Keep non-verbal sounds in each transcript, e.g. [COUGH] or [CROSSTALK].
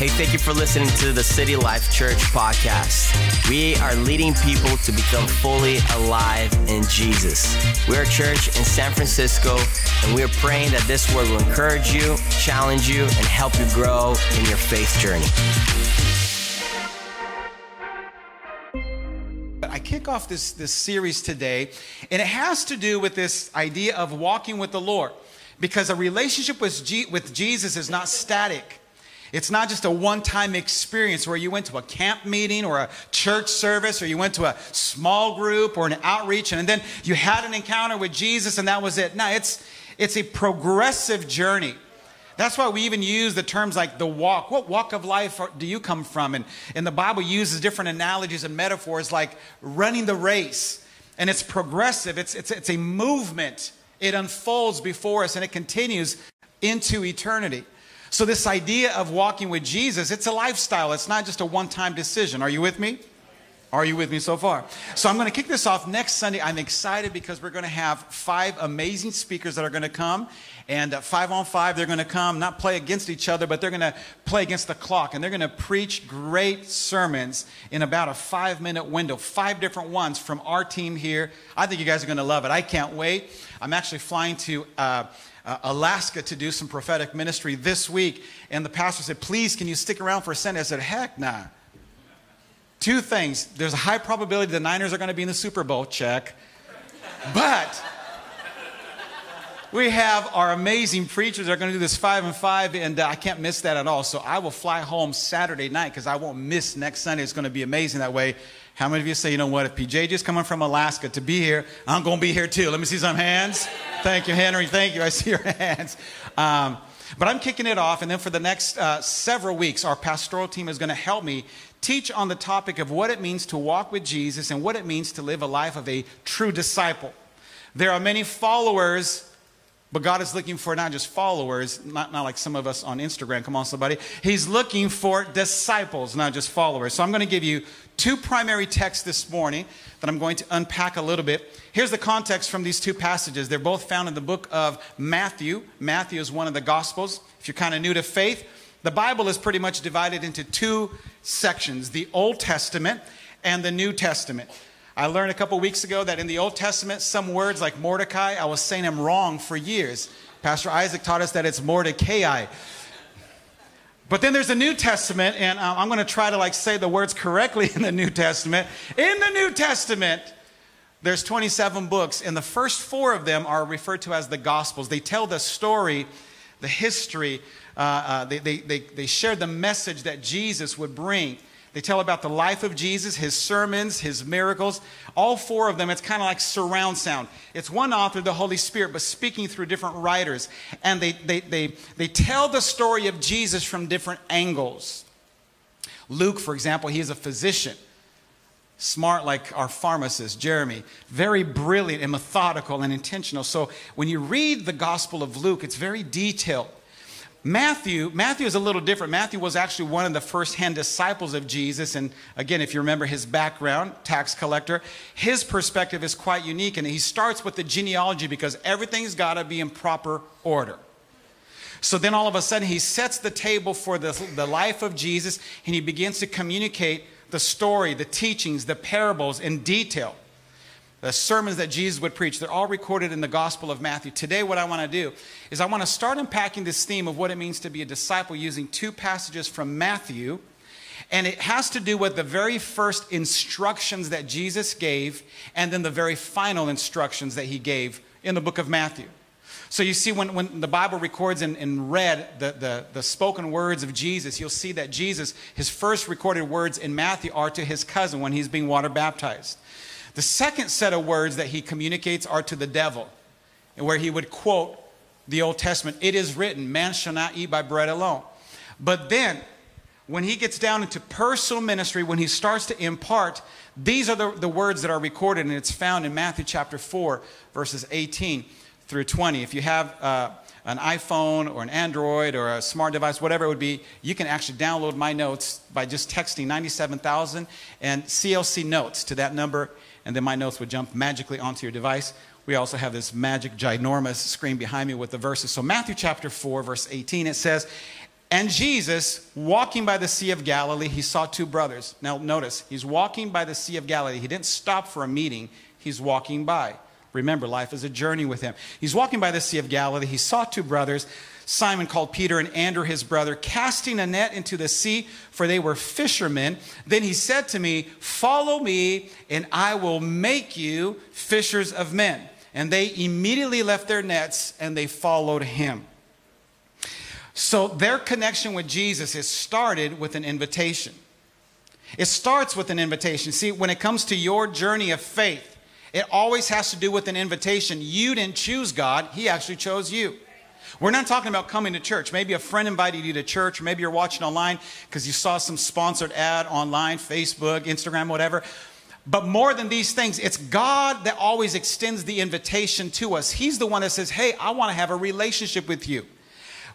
Hey, thank you for listening to the City Life Church podcast. We are leading people to become fully alive in Jesus. We're a church in San Francisco, and we're praying that this word will encourage you, challenge you, and help you grow in your faith journey. I kick off this, this series today, and it has to do with this idea of walking with the Lord. Because a relationship with, G- with Jesus is not static. It's not just a one time experience where you went to a camp meeting or a church service or you went to a small group or an outreach and then you had an encounter with Jesus and that was it. No, it's, it's a progressive journey. That's why we even use the terms like the walk. What walk of life do you come from? And, and the Bible uses different analogies and metaphors like running the race. And it's progressive, it's, it's, it's a movement. It unfolds before us and it continues into eternity. So, this idea of walking with Jesus, it's a lifestyle. It's not just a one time decision. Are you with me? Are you with me so far? So I'm going to kick this off next Sunday. I'm excited because we're going to have five amazing speakers that are going to come. And uh, five on five, they're going to come, not play against each other, but they're going to play against the clock. And they're going to preach great sermons in about a five minute window, five different ones from our team here. I think you guys are going to love it. I can't wait. I'm actually flying to. Uh, uh, Alaska to do some prophetic ministry this week. And the pastor said, Please, can you stick around for a Sunday? I said, Heck nah. Two things. There's a high probability the Niners are going to be in the Super Bowl, check. But we have our amazing preachers that are going to do this five and five, and uh, I can't miss that at all. So I will fly home Saturday night because I won't miss next Sunday. It's going to be amazing that way. How many of you say, you know what, if PJ just coming from Alaska to be here, I'm going to be here too? Let me see some hands. Thank you, Henry. Thank you. I see your [LAUGHS] hands. Um, but I'm kicking it off, and then for the next uh, several weeks, our pastoral team is going to help me teach on the topic of what it means to walk with Jesus and what it means to live a life of a true disciple. There are many followers but God is looking for not just followers, not, not like some of us on Instagram. Come on, somebody. He's looking for disciples, not just followers. So I'm going to give you two primary texts this morning that I'm going to unpack a little bit. Here's the context from these two passages. They're both found in the book of Matthew. Matthew is one of the Gospels. If you're kind of new to faith, the Bible is pretty much divided into two sections the Old Testament and the New Testament. I learned a couple weeks ago that in the Old Testament, some words like Mordecai, I was saying them wrong for years. Pastor Isaac taught us that it's Mordecai. But then there's a New Testament, and I'm going to try to like say the words correctly in the New Testament. In the New Testament, there's 27 books, and the first four of them are referred to as the Gospels. They tell the story, the history, uh, uh, they, they, they, they share the message that Jesus would bring. They tell about the life of Jesus, his sermons, his miracles. All four of them, it's kind of like surround sound. It's one author, the Holy Spirit, but speaking through different writers. And they, they, they, they tell the story of Jesus from different angles. Luke, for example, he is a physician. Smart like our pharmacist, Jeremy. Very brilliant and methodical and intentional. So when you read the Gospel of Luke, it's very detailed. Matthew, Matthew is a little different. Matthew was actually one of the first-hand disciples of Jesus. And again, if you remember his background, tax collector, his perspective is quite unique. And he starts with the genealogy because everything's got to be in proper order. So then all of a sudden, he sets the table for the, the life of Jesus and he begins to communicate the story, the teachings, the parables in detail the sermons that Jesus would preach, they're all recorded in the Gospel of Matthew. Today, what I want to do is I want to start unpacking this theme of what it means to be a disciple using two passages from Matthew. And it has to do with the very first instructions that Jesus gave and then the very final instructions that he gave in the book of Matthew. So you see, when, when the Bible records in, in red the, the, the spoken words of Jesus, you'll see that Jesus, his first recorded words in Matthew are to his cousin when he's being water baptized. The second set of words that he communicates are to the devil, and where he would quote the Old Testament It is written, man shall not eat by bread alone. But then, when he gets down into personal ministry, when he starts to impart, these are the, the words that are recorded, and it's found in Matthew chapter 4, verses 18 through 20. If you have uh, an iPhone or an Android or a smart device, whatever it would be, you can actually download my notes by just texting 97,000 and CLC notes to that number and then my notes would jump magically onto your device. We also have this magic, ginormous screen behind me with the verses. So, Matthew chapter 4, verse 18, it says, And Jesus, walking by the Sea of Galilee, he saw two brothers. Now, notice, he's walking by the Sea of Galilee. He didn't stop for a meeting, he's walking by. Remember, life is a journey with him. He's walking by the Sea of Galilee. He saw two brothers, Simon called Peter and Andrew his brother, casting a net into the sea, for they were fishermen. Then he said to me, Follow me, and I will make you fishers of men. And they immediately left their nets and they followed him. So their connection with Jesus is started with an invitation. It starts with an invitation. See, when it comes to your journey of faith, it always has to do with an invitation. You didn't choose God, He actually chose you. We're not talking about coming to church. Maybe a friend invited you to church, or maybe you're watching online because you saw some sponsored ad online, Facebook, Instagram, whatever. But more than these things, it's God that always extends the invitation to us. He's the one that says, Hey, I want to have a relationship with you.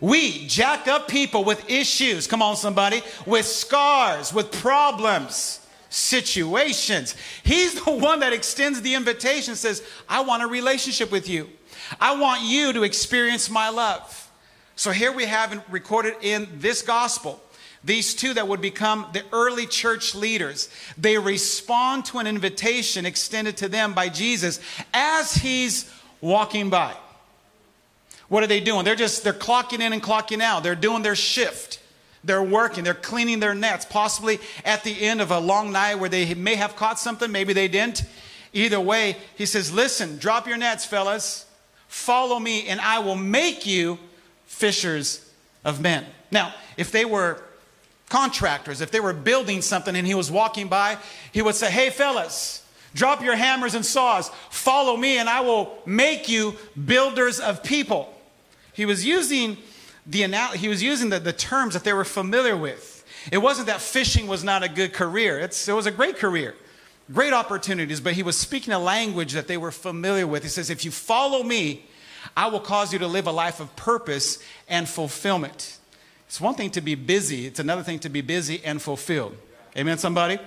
We jack up people with issues, come on, somebody, with scars, with problems, situations. He's the [LAUGHS] one that extends the invitation, says, I want a relationship with you. I want you to experience my love. So here we have recorded in this gospel these two that would become the early church leaders. They respond to an invitation extended to them by Jesus as he's walking by. What are they doing? They're just they're clocking in and clocking out. They're doing their shift. They're working, they're cleaning their nets, possibly at the end of a long night where they may have caught something, maybe they didn't. Either way, he says, Listen, drop your nets, fellas. Follow me, and I will make you fishers of men. Now, if they were contractors, if they were building something and he was walking by, he would say, Hey, fellas, drop your hammers and saws, follow me, and I will make you builders of people. He was using the he was using the, the terms that they were familiar with. It wasn't that fishing was not a good career. It's, it was a great career, great opportunities, but he was speaking a language that they were familiar with. He says, If you follow me, I will cause you to live a life of purpose and fulfillment. It's one thing to be busy, it's another thing to be busy and fulfilled. Amen, somebody?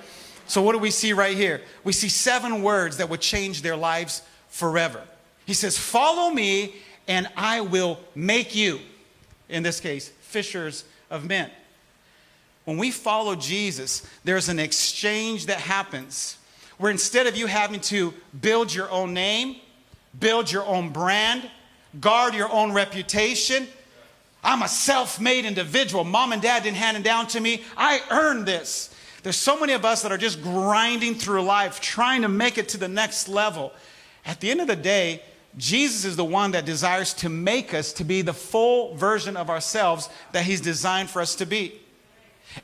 So, what do we see right here? We see seven words that would change their lives forever. He says, Follow me, and I will make you in this case, fishers of men. When we follow Jesus, there's an exchange that happens where instead of you having to build your own name, build your own brand, guard your own reputation, I'm a self made individual. Mom and dad didn't hand it down to me. I earned this. There's so many of us that are just grinding through life, trying to make it to the next level. At the end of the day, Jesus is the one that desires to make us to be the full version of ourselves that He's designed for us to be.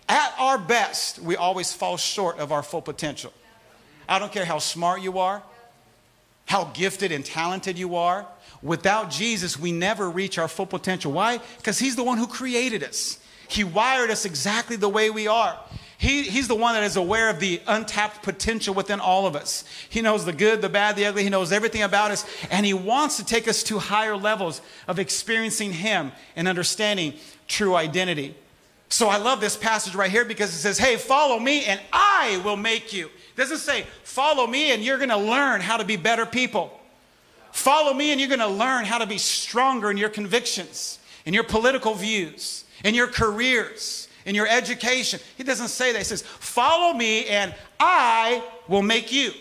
At our best, we always fall short of our full potential. I don't care how smart you are, how gifted and talented you are. Without Jesus, we never reach our full potential. Why? Because He's the one who created us. He wired us exactly the way we are. He, he's the one that is aware of the untapped potential within all of us. He knows the good, the bad, the ugly. He knows everything about us. And He wants to take us to higher levels of experiencing Him and understanding true identity. So I love this passage right here because it says, Hey, follow me and I will make you. It doesn't say, Follow me and you're going to learn how to be better people. Follow me and you're going to learn how to be stronger in your convictions, in your political views, in your careers in your education. He doesn't say that. He says, Follow me and I will make you.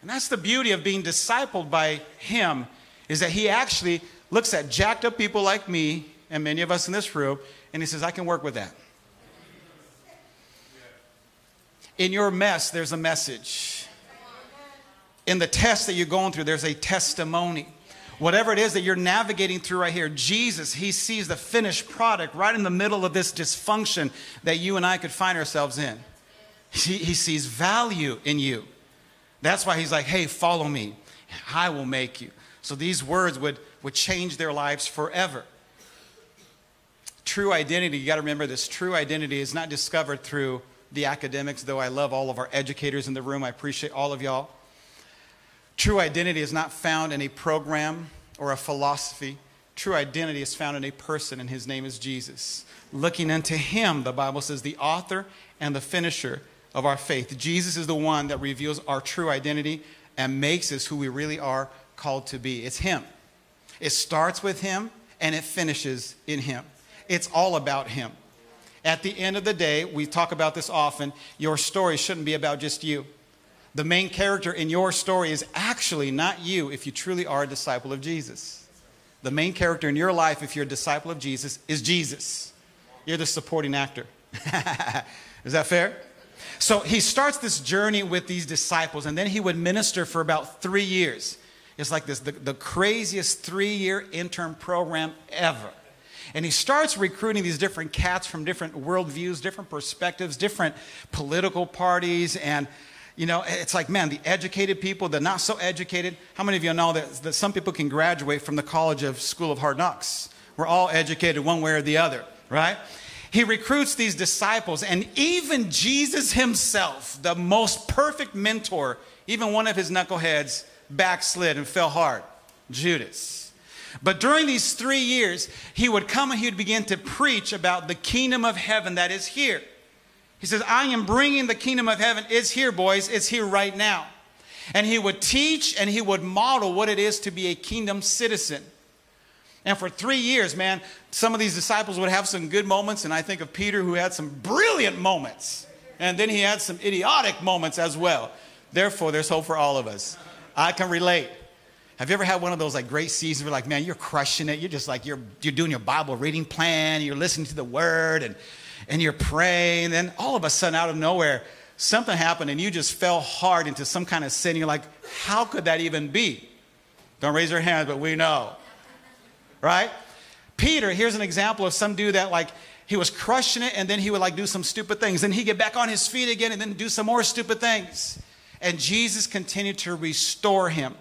And that's the beauty of being discipled by him, is that he actually looks at jacked up people like me and many of us in this room, and he says, I can work with that. In your mess, there's a message. In the test that you're going through, there's a testimony whatever it is that you're navigating through right here, Jesus, he sees the finished product right in the middle of this dysfunction that you and I could find ourselves in. He, he sees value in you. That's why he's like, hey, follow me. I will make you. So these words would, would change their lives forever. True identity, you got to remember this true identity is not discovered through the academics, though I love all of our educators in the room. I appreciate all of y'all. True identity is not found in a program or a philosophy. True identity is found in a person, and his name is Jesus. Looking unto him, the Bible says, the author and the finisher of our faith. Jesus is the one that reveals our true identity and makes us who we really are called to be. It's him. It starts with him and it finishes in him. it's all about Him. At the end of the day, we talk about this often, your story shouldn't be about just you. The main character in your story is actually not you if you truly are a disciple of Jesus. The main character in your life, if you're a disciple of Jesus, is Jesus. You're the supporting actor. [LAUGHS] is that fair? So he starts this journey with these disciples, and then he would minister for about three years. It's like this the, the craziest three year intern program ever. And he starts recruiting these different cats from different worldviews, different perspectives, different political parties. And, you know, it's like, man, the educated people, the not so educated. How many of you know that, that some people can graduate from the College of School of Hard Knocks? We're all educated one way or the other, right? He recruits these disciples, and even Jesus himself, the most perfect mentor, even one of his knuckleheads backslid and fell hard Judas. But during these three years, he would come and he would begin to preach about the kingdom of heaven that is here. He says, I am bringing the kingdom of heaven. It's here, boys. It's here right now. And he would teach and he would model what it is to be a kingdom citizen. And for three years, man, some of these disciples would have some good moments. And I think of Peter, who had some brilliant moments. And then he had some idiotic moments as well. Therefore, there's hope for all of us. I can relate. Have you ever had one of those like great seasons where like, man, you're crushing it. You're just like you're you're doing your Bible reading plan, you're listening to the word and and you're praying, and then all of a sudden out of nowhere, something happened and you just fell hard into some kind of sin. You're like, how could that even be? Don't raise your hands, but we know. Right? Peter, here's an example of some dude that like he was crushing it and then he would like do some stupid things. Then he'd get back on his feet again and then do some more stupid things. And Jesus continued to restore him.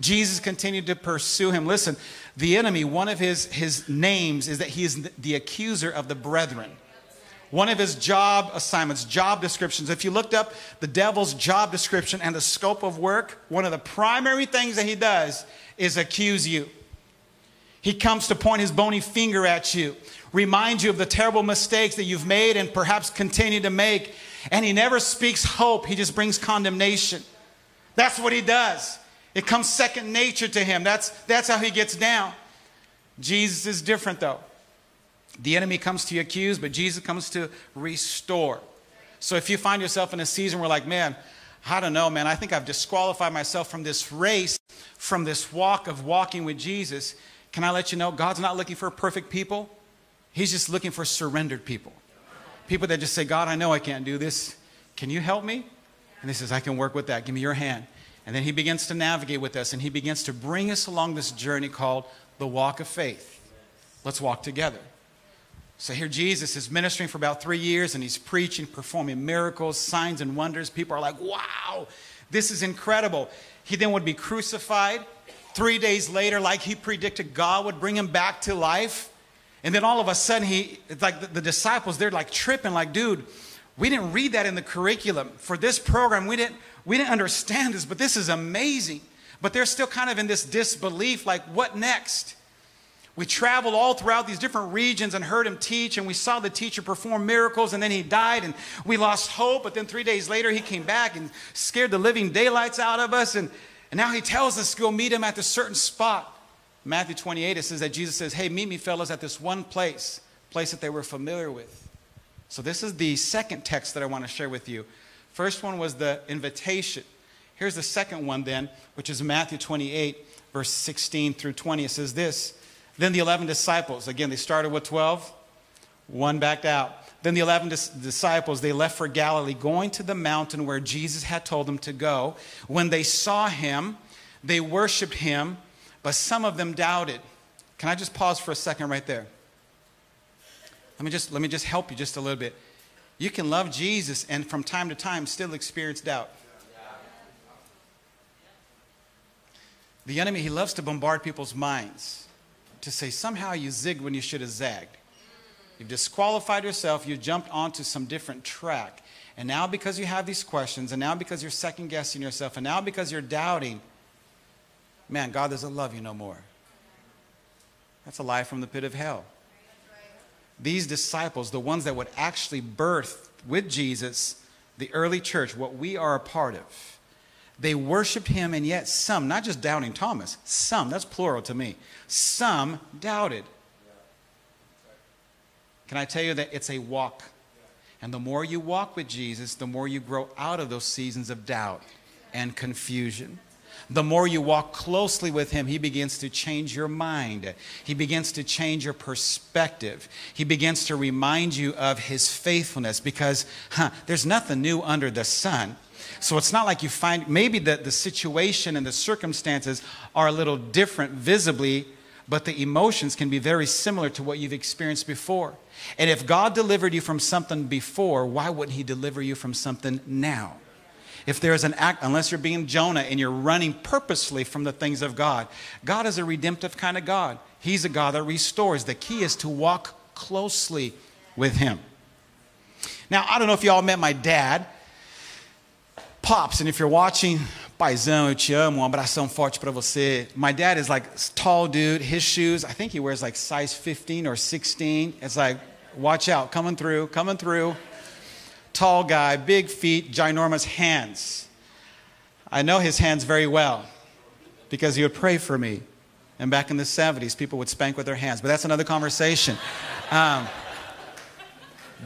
Jesus continued to pursue him. Listen, the enemy, one of his, his names is that he is the accuser of the brethren. One of his job assignments, job descriptions, if you looked up the devil's job description and the scope of work, one of the primary things that he does is accuse you. He comes to point his bony finger at you, remind you of the terrible mistakes that you've made and perhaps continue to make. And he never speaks hope, he just brings condemnation. That's what he does. It comes second nature to him. That's, that's how he gets down. Jesus is different, though. The enemy comes to accuse, but Jesus comes to restore. So if you find yourself in a season where, like, man, I don't know, man, I think I've disqualified myself from this race, from this walk of walking with Jesus, can I let you know God's not looking for perfect people? He's just looking for surrendered people. People that just say, God, I know I can't do this. Can you help me? And he says, I can work with that. Give me your hand. And then he begins to navigate with us and he begins to bring us along this journey called the walk of faith. Let's walk together. So here Jesus is ministering for about three years and he's preaching, performing miracles, signs, and wonders. People are like, wow, this is incredible. He then would be crucified. Three days later, like he predicted, God would bring him back to life. And then all of a sudden, he, like the, the disciples, they're like tripping, like, dude, we didn't read that in the curriculum. For this program, we didn't, we didn't understand this, but this is amazing. But they're still kind of in this disbelief, like, what next? We traveled all throughout these different regions and heard him teach, and we saw the teacher perform miracles, and then he died, and we lost hope. But then three days later, he came back and scared the living daylights out of us. And, and now he tells us to go meet him at this certain spot. Matthew 28, it says that Jesus says, Hey, meet me, fellas, at this one place, place that they were familiar with. So this is the second text that I want to share with you. First one was the invitation. Here's the second one, then, which is Matthew 28, verse 16 through 20. It says this Then the 11 disciples, again, they started with 12, one backed out. Then the 11 dis- disciples, they left for Galilee, going to the mountain where Jesus had told them to go. When they saw him, they worshiped him, but some of them doubted. Can I just pause for a second right there? Let me just, let me just help you just a little bit. You can love Jesus and from time to time still experience doubt. The enemy, he loves to bombard people's minds to say somehow you zigged when you should have zagged. You've disqualified yourself, you jumped onto some different track. And now, because you have these questions, and now because you're second guessing yourself, and now because you're doubting, man, God doesn't love you no more. That's a lie from the pit of hell these disciples, the ones that would actually birth with Jesus the early church, what we are a part of, they worshiped him, and yet some, not just doubting Thomas, some, that's plural to me, some doubted. Can I tell you that it's a walk? And the more you walk with Jesus, the more you grow out of those seasons of doubt and confusion. The more you walk closely with Him, He begins to change your mind. He begins to change your perspective. He begins to remind you of His faithfulness because huh, there's nothing new under the sun. So it's not like you find maybe the, the situation and the circumstances are a little different visibly, but the emotions can be very similar to what you've experienced before. And if God delivered you from something before, why wouldn't He deliver you from something now? If there's an act, unless you're being Jonah and you're running purposely from the things of God, God is a redemptive kind of God. He's a God that restores. The key is to walk closely with Him. Now, I don't know if y'all met my dad. Pops, and if you're watching, paizão, eu te amo, um abração forte para você. My dad is like tall dude. His shoes, I think he wears like size 15 or 16. It's like, watch out, coming through, coming through. Tall guy, big feet, ginormous hands. I know his hands very well because he would pray for me. And back in the 70s, people would spank with their hands, but that's another conversation. [LAUGHS] Um,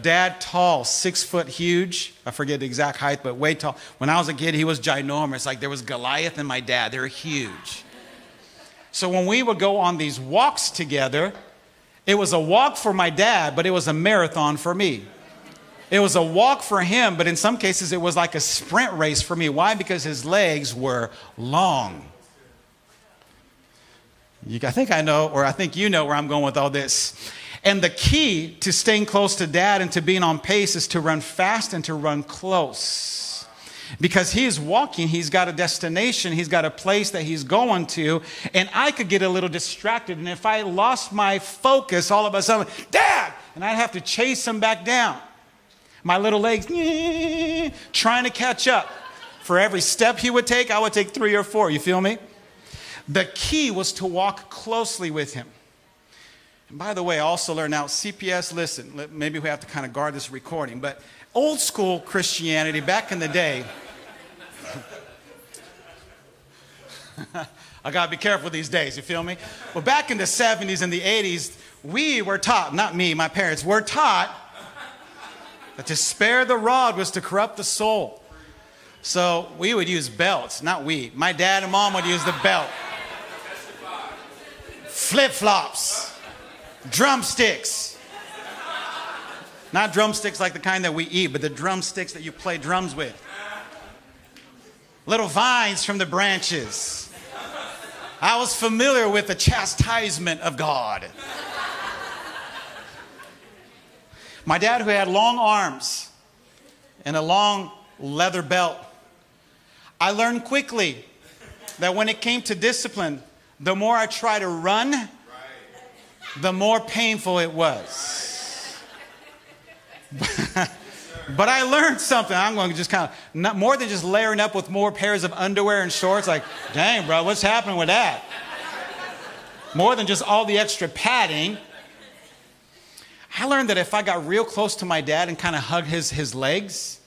Dad, tall, six foot huge. I forget the exact height, but way tall. When I was a kid, he was ginormous. Like there was Goliath and my dad. They're huge. So when we would go on these walks together, it was a walk for my dad, but it was a marathon for me. It was a walk for him, but in some cases it was like a sprint race for me. Why? Because his legs were long. You, I think I know, or I think you know where I'm going with all this. And the key to staying close to dad and to being on pace is to run fast and to run close. Because he is walking, he's got a destination, he's got a place that he's going to, and I could get a little distracted. And if I lost my focus, all of a sudden, Dad! And I'd have to chase him back down. My little legs, [LAUGHS] trying to catch up. For every step he would take, I would take three or four. You feel me? The key was to walk closely with him. And by the way, I also learned now CPS, listen, maybe we have to kind of guard this recording, but old school Christianity back in the day, [LAUGHS] I got to be careful these days, you feel me? Well, back in the 70s and the 80s, we were taught, not me, my parents, were taught that to spare the rod was to corrupt the soul. So we would use belts, not we. My dad and mom would use the belt. Flip flops drumsticks. Not drumsticks like the kind that we eat, but the drumsticks that you play drums with. Little vines from the branches. I was familiar with the chastisement of God. My dad, who had long arms and a long leather belt, I learned quickly that when it came to discipline, the more I try to run, the more painful it was. [LAUGHS] but I learned something. I'm going to just kind of, not, more than just layering up with more pairs of underwear and shorts, like, dang, bro, what's happening with that? More than just all the extra padding. I learned that if I got real close to my dad and kind of hugged his, his legs,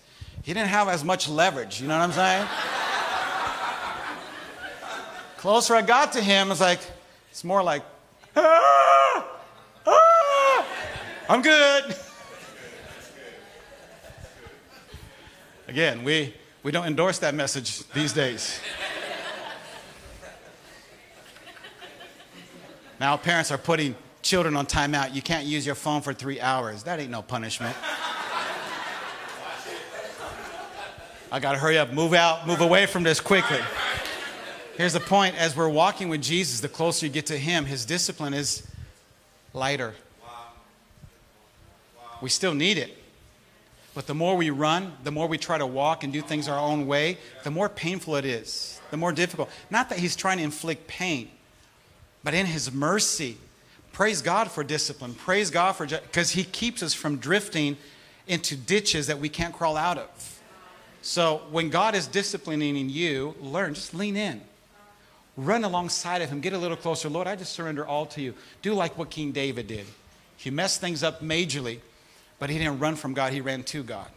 he didn't have as much leverage. You know what I'm saying? [LAUGHS] Closer I got to him, it's like, it's more like, ah, ah, I'm good. Again, we, we don't endorse that message these days. Now, parents are putting children on timeout. You can't use your phone for three hours. That ain't no punishment. I got to hurry up, move out, move away from this quickly. Here's the point as we're walking with Jesus, the closer you get to Him, His discipline is lighter. We still need it. But the more we run, the more we try to walk and do things our own way, the more painful it is, the more difficult. Not that He's trying to inflict pain, but in His mercy, praise God for discipline. Praise God for, because He keeps us from drifting into ditches that we can't crawl out of. So when God is disciplining you, learn, just lean in. Run alongside of him, get a little closer. Lord, I just surrender all to you. Do like what King David did. He messed things up majorly, but he didn't run from God, he ran to God.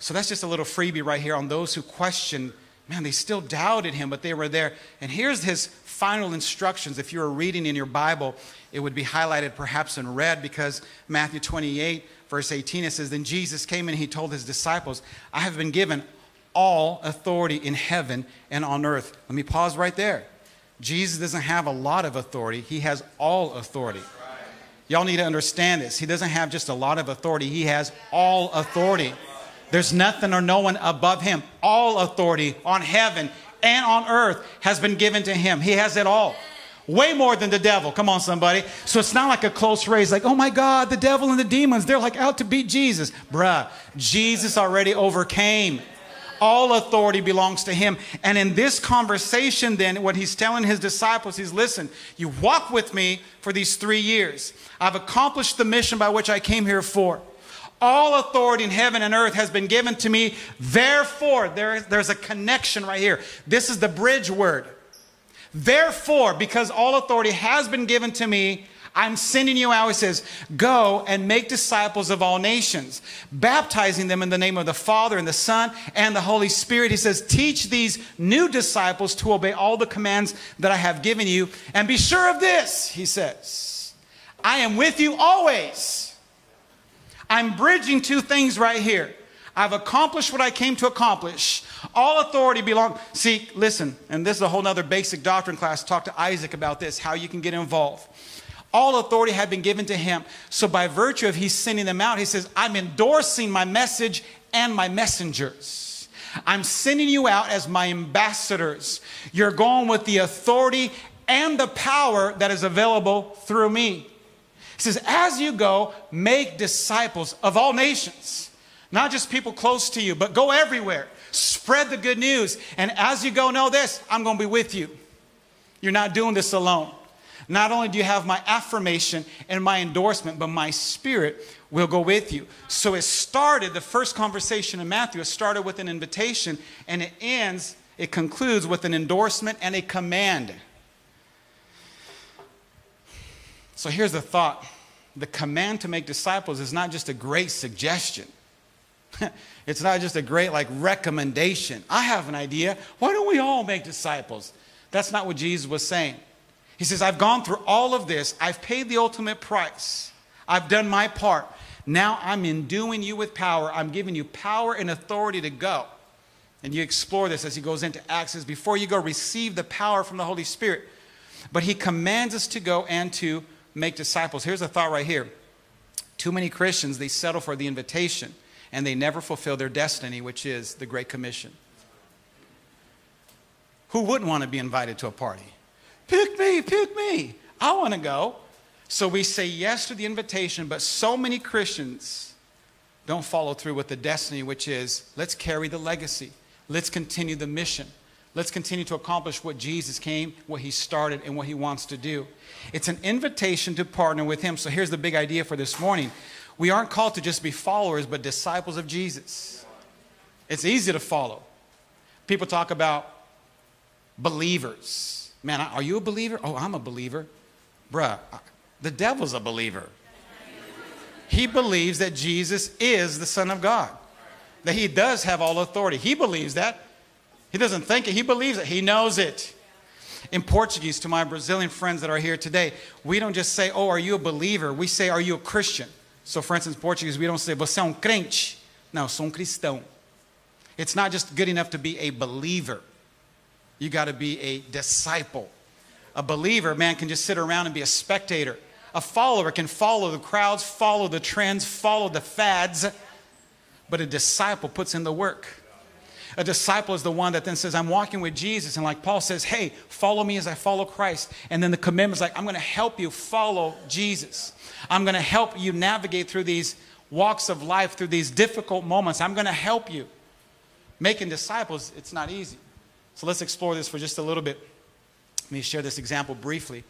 So that's just a little freebie right here on those who question, man, they still doubted him, but they were there. And here's his final instructions. If you were reading in your Bible, it would be highlighted perhaps in red because Matthew 28, verse 18, it says, Then Jesus came and he told his disciples, I have been given all authority in heaven and on earth. Let me pause right there. Jesus doesn't have a lot of authority, he has all authority. Y'all need to understand this. He doesn't have just a lot of authority, he has all authority. There's nothing or no one above him. All authority on heaven and on earth has been given to him. He has it all. Way more than the devil. Come on, somebody. So it's not like a close race, like, oh my God, the devil and the demons, they're like out to beat Jesus. Bruh, Jesus already overcame. All authority belongs to him. And in this conversation, then, what he's telling his disciples, he's listen, you walk with me for these three years. I've accomplished the mission by which I came here for. All authority in heaven and earth has been given to me. Therefore, there, there's a connection right here. This is the bridge word. Therefore, because all authority has been given to me, I'm sending you out. He says, Go and make disciples of all nations, baptizing them in the name of the Father and the Son and the Holy Spirit. He says, Teach these new disciples to obey all the commands that I have given you. And be sure of this, he says, I am with you always I'm bridging two things right here. I've accomplished what I came to accomplish. All authority belongs. See, listen, and this is a whole other basic doctrine class. Talk to Isaac about this, how you can get involved. All authority had been given to him. So, by virtue of he's sending them out, he says, I'm endorsing my message and my messengers. I'm sending you out as my ambassadors. You're going with the authority and the power that is available through me. He says, As you go, make disciples of all nations, not just people close to you, but go everywhere. Spread the good news. And as you go, know this I'm going to be with you. You're not doing this alone. Not only do you have my affirmation and my endorsement, but my spirit will go with you. So it started, the first conversation in Matthew, it started with an invitation and it ends, it concludes with an endorsement and a command. So here's the thought the command to make disciples is not just a great suggestion. [LAUGHS] it's not just a great like recommendation. I have an idea. Why don't we all make disciples? That's not what Jesus was saying. He says, I've gone through all of this. I've paid the ultimate price. I've done my part. Now I'm enduing you with power. I'm giving you power and authority to go. And you explore this as he goes into Acts. Says, before you go, receive the power from the Holy Spirit. But he commands us to go and to make disciples. Here's a thought right here. Too many Christians, they settle for the invitation and they never fulfill their destiny, which is the Great Commission. Who wouldn't want to be invited to a party? Pick me, pick me. I want to go. So we say yes to the invitation, but so many Christians don't follow through with the destiny, which is let's carry the legacy, let's continue the mission. Let's continue to accomplish what Jesus came, what he started, and what he wants to do. It's an invitation to partner with him. So here's the big idea for this morning we aren't called to just be followers, but disciples of Jesus. It's easy to follow. People talk about believers. Man, are you a believer? Oh, I'm a believer. Bruh, the devil's a believer. He believes that Jesus is the Son of God, that he does have all authority. He believes that. He doesn't think it, he believes it, he knows it. In Portuguese, to my Brazilian friends that are here today, we don't just say, Oh, are you a believer? We say, Are you a Christian? So, for instance, in Portuguese, we don't say, Você é um crente? No, sou um cristão. It's not just good enough to be a believer, you got to be a disciple. A believer, man, can just sit around and be a spectator. A follower can follow the crowds, follow the trends, follow the fads, but a disciple puts in the work. A disciple is the one that then says, I'm walking with Jesus. And like Paul says, hey, follow me as I follow Christ. And then the commitment is like, I'm going to help you follow Jesus. I'm going to help you navigate through these walks of life, through these difficult moments. I'm going to help you. Making disciples, it's not easy. So let's explore this for just a little bit. Let me share this example briefly.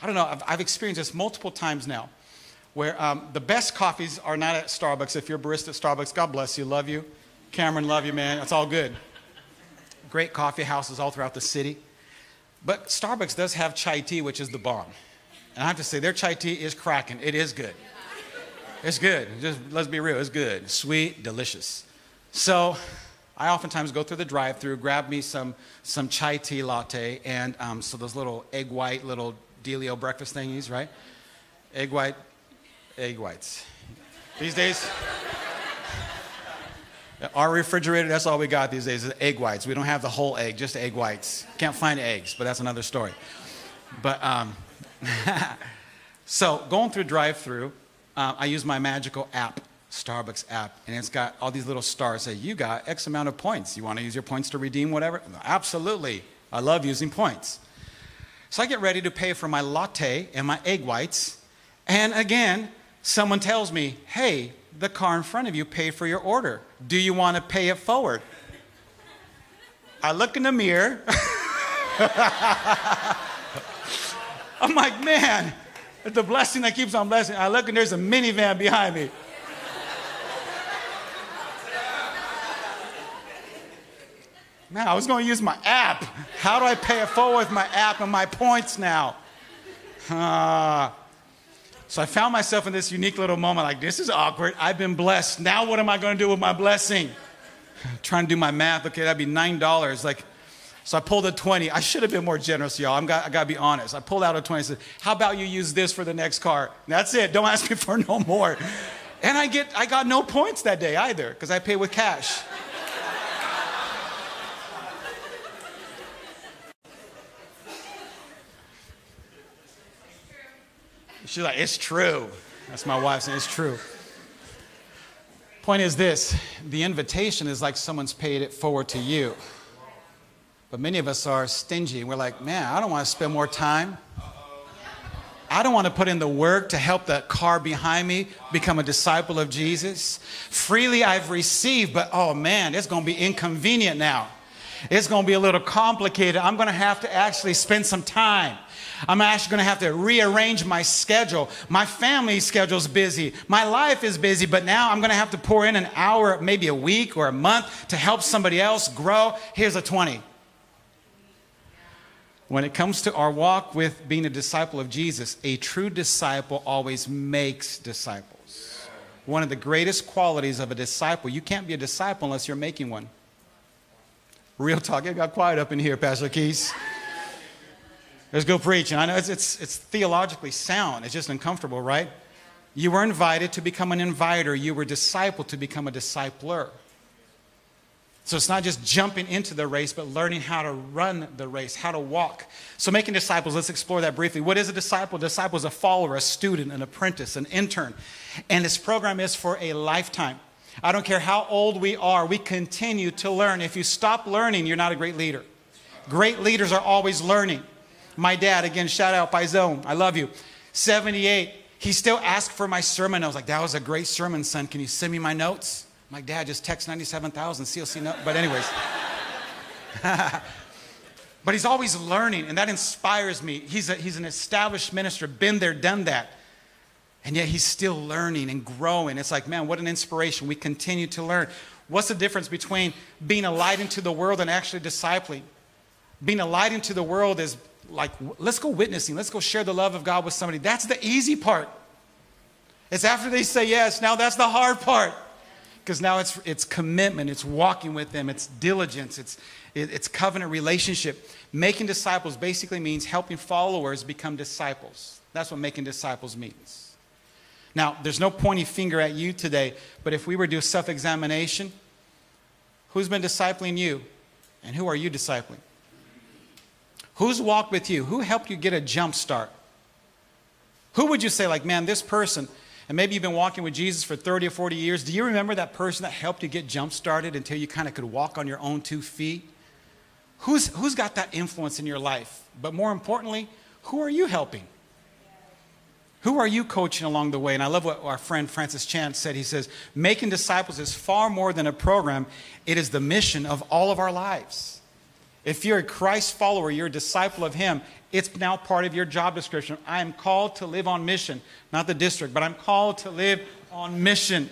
I don't know, I've, I've experienced this multiple times now where um, the best coffees are not at Starbucks. If you're a barista at Starbucks, God bless you, love you. Cameron, love you, man. It's all good. Great coffee houses all throughout the city. But Starbucks does have chai tea, which is the bomb. And I have to say, their chai tea is cracking. It is good. It's good. Just let's be real, it's good. Sweet, delicious. So I oftentimes go through the drive-through, grab me some some chai tea latte, and um, so those little egg white little Delio breakfast thingies, right? Egg white, egg whites. These days, our refrigerator, that's all we got these days is egg whites. We don't have the whole egg, just egg whites. Can't find eggs, but that's another story. But um, [LAUGHS] so going through drive-through, uh, I use my magical app, Starbucks app, and it's got all these little stars. Say you got X amount of points. You want to use your points to redeem whatever? Absolutely. I love using points. So I get ready to pay for my latte and my egg whites, and again, someone tells me, "Hey, the car in front of you paid for your order. Do you want to pay it forward?" I look in the mirror. [LAUGHS] I'm like, man, it's the blessing that keeps on blessing. I look and there's a minivan behind me. Man, I was going to use my app. How do I pay it forward with my app and my points now? Uh, so I found myself in this unique little moment like, this is awkward. I've been blessed. Now what am I going to do with my blessing? [LAUGHS] trying to do my math. Okay, that'd be $9. Like, so I pulled a 20. I should have been more generous, y'all. I'm got, I got to be honest. I pulled out a 20 and said, How about you use this for the next car? And that's it. Don't [LAUGHS] ask me for no more. And I, get, I got no points that day either because I pay with cash. She's like, It's true. That's my wife saying, It's true. Point is this the invitation is like someone's paid it forward to you. But many of us are stingy. We're like, man, I don't want to spend more time. I don't want to put in the work to help the car behind me become a disciple of Jesus. Freely I've received, but oh man, it's going to be inconvenient now. It's going to be a little complicated. I'm going to have to actually spend some time. I'm actually going to have to rearrange my schedule. My family schedule's busy. My life is busy, but now I'm going to have to pour in an hour, maybe a week or a month to help somebody else grow. Here's a 20 when it comes to our walk with being a disciple of Jesus, a true disciple always makes disciples. One of the greatest qualities of a disciple, you can't be a disciple unless you're making one. Real talk, it got quiet up in here, Pastor Keys. Let's go preach. And I know it's, it's, it's theologically sound, it's just uncomfortable, right? You were invited to become an inviter, you were discipled to become a discipler. So it's not just jumping into the race, but learning how to run the race, how to walk. So making disciples, let's explore that briefly. What is a disciple? A disciple is a follower, a student, an apprentice, an intern. And this program is for a lifetime. I don't care how old we are, we continue to learn. If you stop learning, you're not a great leader. Great leaders are always learning. My dad, again, shout out Paizão, I love you. 78, he still asked for my sermon. I was like, that was a great sermon, son. Can you send me my notes? My dad just text 97,000 CLC. No, but anyways. [LAUGHS] but he's always learning, and that inspires me. He's, a, he's an established minister, been there, done that. And yet he's still learning and growing. It's like, man, what an inspiration. We continue to learn. What's the difference between being a light into the world and actually discipling? Being a light into the world is like, let's go witnessing, let's go share the love of God with somebody. That's the easy part. It's after they say yes, now that's the hard part because now it's, it's commitment, it's walking with them, it's diligence, it's, it's covenant relationship. Making disciples basically means helping followers become disciples. That's what making disciples means. Now, there's no pointy finger at you today, but if we were to do self examination, who's been discipling you? And who are you discipling? Who's walked with you? Who helped you get a jump start? Who would you say, like, man, this person, and maybe you've been walking with Jesus for 30 or 40 years. Do you remember that person that helped you get jump started until you kind of could walk on your own two feet? Who's, who's got that influence in your life? But more importantly, who are you helping? Who are you coaching along the way? And I love what our friend Francis Chan said. He says, Making disciples is far more than a program, it is the mission of all of our lives. If you're a Christ follower, you're a disciple of Him, it's now part of your job description. I am called to live on mission, not the district, but I'm called to live on mission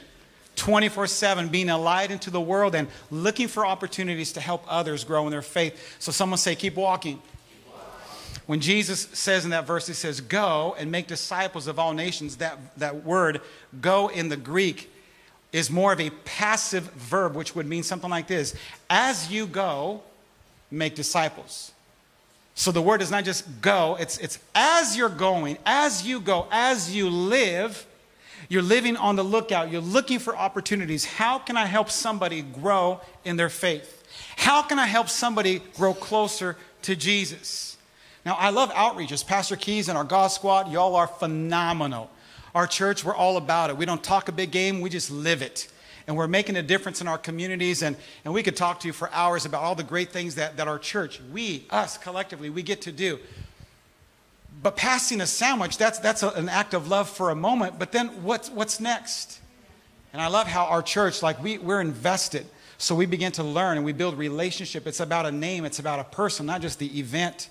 24 7, being a light into the world and looking for opportunities to help others grow in their faith. So, someone say, keep walking. When Jesus says in that verse, he says, Go and make disciples of all nations, that, that word, go in the Greek, is more of a passive verb, which would mean something like this As you go, make disciples. So the word is not just go, it's, it's as you're going, as you go, as you live, you're living on the lookout. You're looking for opportunities. How can I help somebody grow in their faith? How can I help somebody grow closer to Jesus? Now, I love outreaches. Pastor Keys and our God Squad, y'all are phenomenal. Our church, we're all about it. We don't talk a big game, we just live it. And we're making a difference in our communities. And, and we could talk to you for hours about all the great things that, that our church, we, us collectively, we get to do. But passing a sandwich, that's, that's a, an act of love for a moment. But then what's, what's next? And I love how our church, like we, we're invested. So we begin to learn and we build relationship. It's about a name, it's about a person, not just the event.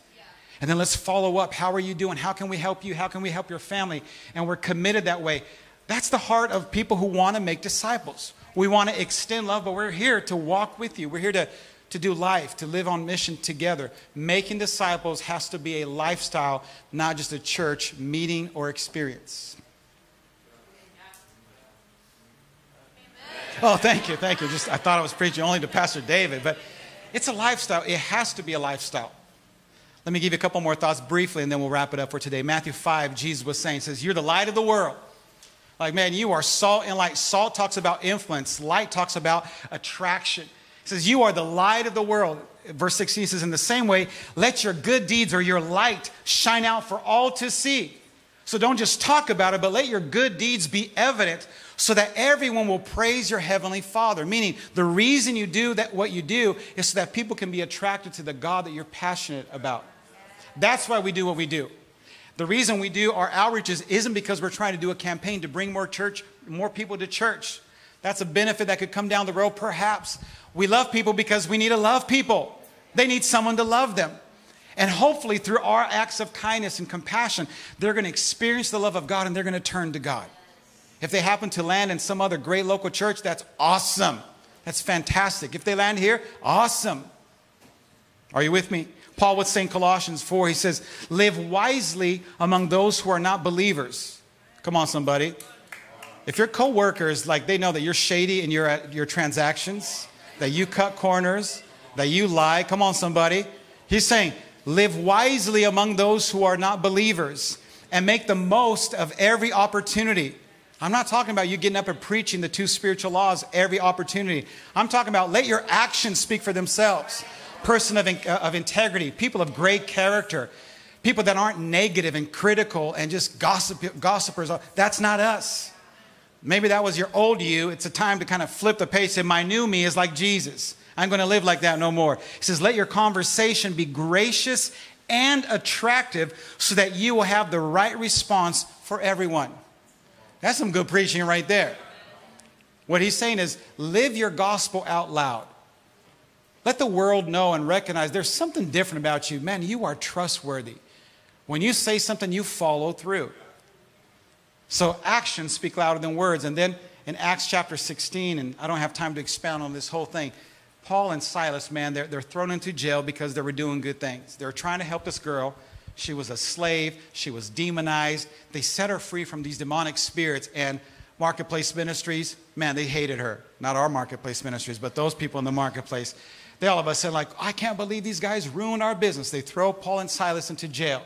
And then let's follow up. How are you doing? How can we help you? How can we help your family? And we're committed that way. That's the heart of people who want to make disciples. We want to extend love, but we're here to walk with you. We're here to, to do life, to live on mission together. Making disciples has to be a lifestyle, not just a church meeting or experience. Oh, thank you, thank you. Just I thought I was preaching only to Pastor David, but it's a lifestyle. It has to be a lifestyle. Let me give you a couple more thoughts briefly and then we'll wrap it up for today. Matthew 5, Jesus was saying, says, You're the light of the world. Like, man, you are salt and light. Salt talks about influence, light talks about attraction. He says, You are the light of the world. Verse 16 says, In the same way, let your good deeds or your light shine out for all to see. So don't just talk about it, but let your good deeds be evident so that everyone will praise your heavenly Father. Meaning, the reason you do that, what you do, is so that people can be attracted to the God that you're passionate about. That's why we do what we do. The reason we do our outreaches isn't because we're trying to do a campaign to bring more church, more people to church. That's a benefit that could come down the road, perhaps. We love people because we need to love people. They need someone to love them. And hopefully, through our acts of kindness and compassion, they're going to experience the love of God and they're going to turn to God. If they happen to land in some other great local church, that's awesome. That's fantastic. If they land here, awesome. Are you with me? Paul would say in Colossians 4, he says, Live wisely among those who are not believers. Come on, somebody. If your coworkers, like they know that you're shady in your, uh, your transactions, that you cut corners, that you lie, come on, somebody. He's saying, Live wisely among those who are not believers and make the most of every opportunity. I'm not talking about you getting up and preaching the two spiritual laws every opportunity. I'm talking about let your actions speak for themselves person of, uh, of integrity, people of great character, people that aren't negative and critical and just gossip, gossipers. That's not us. Maybe that was your old you. It's a time to kind of flip the page and my new me is like Jesus. I'm going to live like that no more. He says, let your conversation be gracious and attractive so that you will have the right response for everyone. That's some good preaching right there. What he's saying is, live your gospel out loud. Let the world know and recognize there's something different about you. Man, you are trustworthy. When you say something, you follow through. So actions speak louder than words. And then in Acts chapter 16, and I don't have time to expound on this whole thing, Paul and Silas, man, they're, they're thrown into jail because they were doing good things. They were trying to help this girl. She was a slave, she was demonized. They set her free from these demonic spirits. And marketplace ministries, man, they hated her. Not our marketplace ministries, but those people in the marketplace. They all of us said, like, I can't believe these guys ruined our business. They throw Paul and Silas into jail.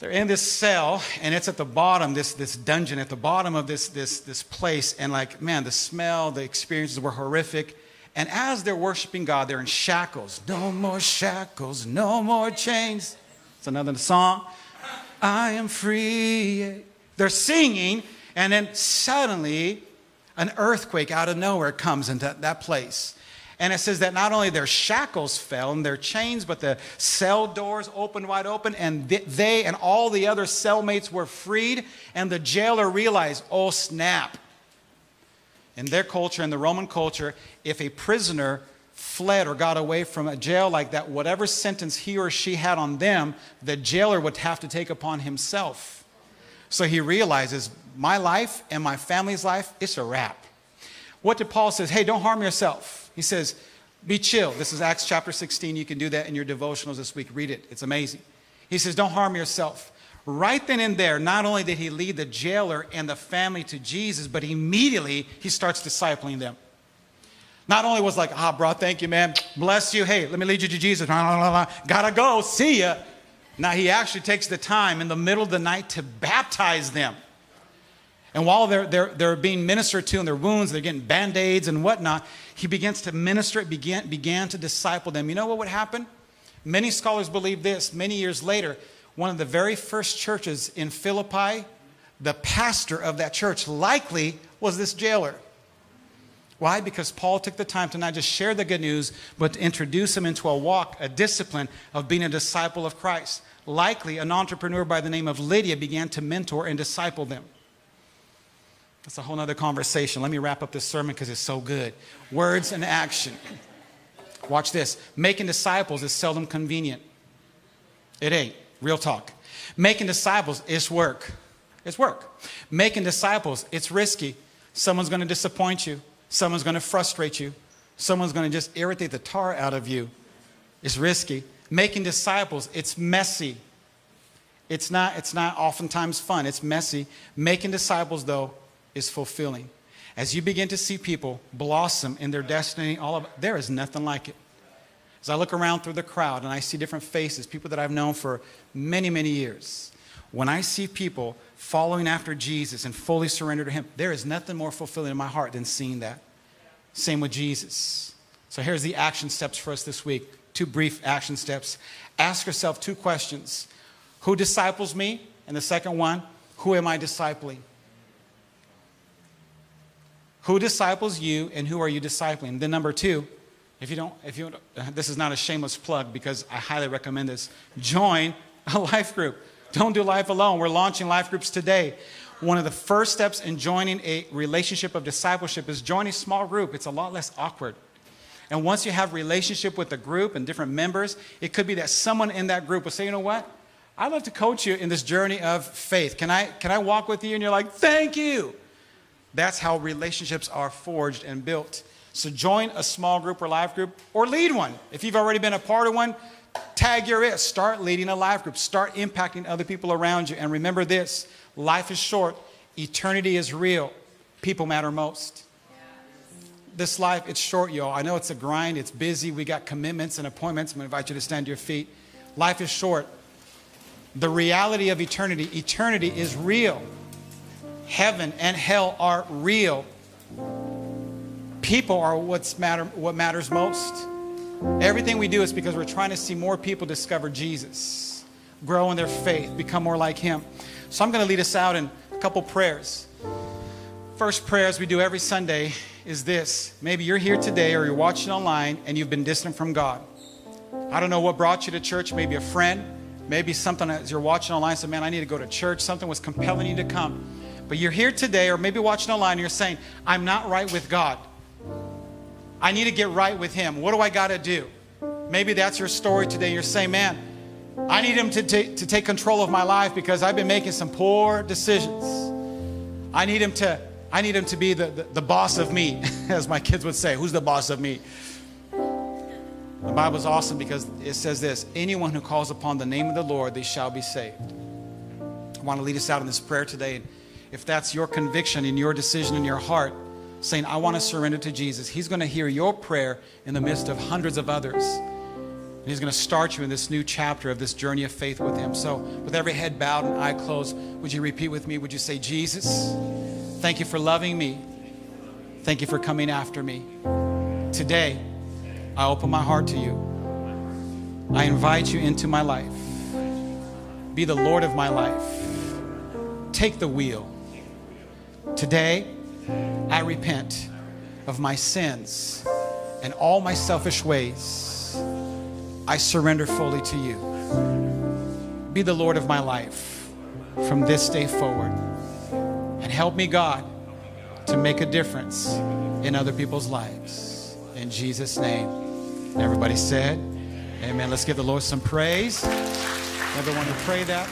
They're in this cell, and it's at the bottom, this, this dungeon, at the bottom of this, this, this place. And, like, man, the smell, the experiences were horrific. And as they're worshiping God, they're in shackles. No more shackles, no more chains. It's another song. I am free. They're singing, and then suddenly an earthquake out of nowhere comes into that place. And it says that not only their shackles fell and their chains, but the cell doors opened wide open, and they and all the other cellmates were freed. And the jailer realized, oh, snap. In their culture, in the Roman culture, if a prisoner fled or got away from a jail like that, whatever sentence he or she had on them, the jailer would have to take upon himself. So he realizes, my life and my family's life, it's a wrap. What did Paul says? Hey, don't harm yourself. He says, Be chill. This is Acts chapter 16. You can do that in your devotionals this week. Read it, it's amazing. He says, Don't harm yourself. Right then and there, not only did he lead the jailer and the family to Jesus, but immediately he starts discipling them. Not only was like, ah, bro, thank you, man. Bless you. Hey, let me lead you to Jesus. [LAUGHS] Gotta go. See ya. Now he actually takes the time in the middle of the night to baptize them. And while they're, they're, they're being ministered to in their wounds, they're getting band aids and whatnot, he begins to minister, began, began to disciple them. You know what would happen? Many scholars believe this. Many years later, one of the very first churches in Philippi, the pastor of that church likely was this jailer. Why? Because Paul took the time to not just share the good news, but to introduce him into a walk, a discipline of being a disciple of Christ. Likely, an entrepreneur by the name of Lydia began to mentor and disciple them. That's a whole other conversation. Let me wrap up this sermon because it's so good. Words and action. Watch this. Making disciples is seldom convenient. It ain't. Real talk. Making disciples is work. It's work. Making disciples, it's risky. Someone's going to disappoint you. Someone's going to frustrate you. Someone's going to just irritate the tar out of you. It's risky. Making disciples, it's messy. It's not, it's not oftentimes fun. It's messy. Making disciples, though, is fulfilling. As you begin to see people blossom in their destiny, all of there is nothing like it. As I look around through the crowd and I see different faces, people that I've known for many, many years, when I see people following after Jesus and fully surrender to Him, there is nothing more fulfilling in my heart than seeing that. Same with Jesus. So here's the action steps for us this week. Two brief action steps. Ask yourself two questions Who disciples me? And the second one, Who am I discipling? Who disciples you and who are you discipling? Then number two, if you don't, if you, [LAUGHS] this is not a shameless plug because I highly recommend this. Join a [LAUGHS] life group. Don't do life alone. We're launching life groups today. One of the first steps in joining a relationship of discipleship is join a small group. It's a lot less awkward. And once you have relationship with the group and different members, it could be that someone in that group will say, you know what? I'd love to coach you in this journey of faith. Can I, can I walk with you? And you're like, thank you. That's how relationships are forged and built. So join a small group or life group or lead one. If you've already been a part of one, tag you're it. Start leading a life group. Start impacting other people around you. And remember this life is short, eternity is real. People matter most. This life, it's short, y'all. I know it's a grind, it's busy. We got commitments and appointments. I'm to invite you to stand to your feet. Life is short. The reality of eternity, eternity is real heaven and hell are real. People are what's matter, what matters most. Everything we do is because we're trying to see more people discover Jesus, grow in their faith, become more like Him. So I'm going to lead us out in a couple prayers. First prayer, as we do every Sunday, is this. Maybe you're here today or you're watching online and you've been distant from God. I don't know what brought you to church, maybe a friend, maybe something as you're watching online said, Man, I need to go to church. Something was compelling you to come. But you're here today, or maybe watching online, and you're saying, I'm not right with God. I need to get right with Him. What do I got to do? Maybe that's your story today. You're saying, man, I need Him to, t- to take control of my life because I've been making some poor decisions. I need Him to, I need Him to be the, the, the boss of me, [LAUGHS] as my kids would say. Who's the boss of me? The Bible is awesome because it says this anyone who calls upon the name of the Lord, they shall be saved. I want to lead us out in this prayer today if that's your conviction and your decision in your heart, saying, I want to surrender to Jesus, He's going to hear your prayer in the midst of hundreds of others. And He's going to start you in this new chapter of this journey of faith with Him. So, with every head bowed and eye closed, would you repeat with me? Would you say, Jesus, thank you for loving me. Thank you for coming after me. Today, I open my heart to you. I invite you into my life. Be the Lord of my life. Take the wheel. Today, I repent of my sins and all my selfish ways. I surrender fully to you. Be the Lord of my life from this day forward. And help me, God, to make a difference in other people's lives. In Jesus' name. Everybody said, Amen. Let's give the Lord some praise. Everyone who pray that.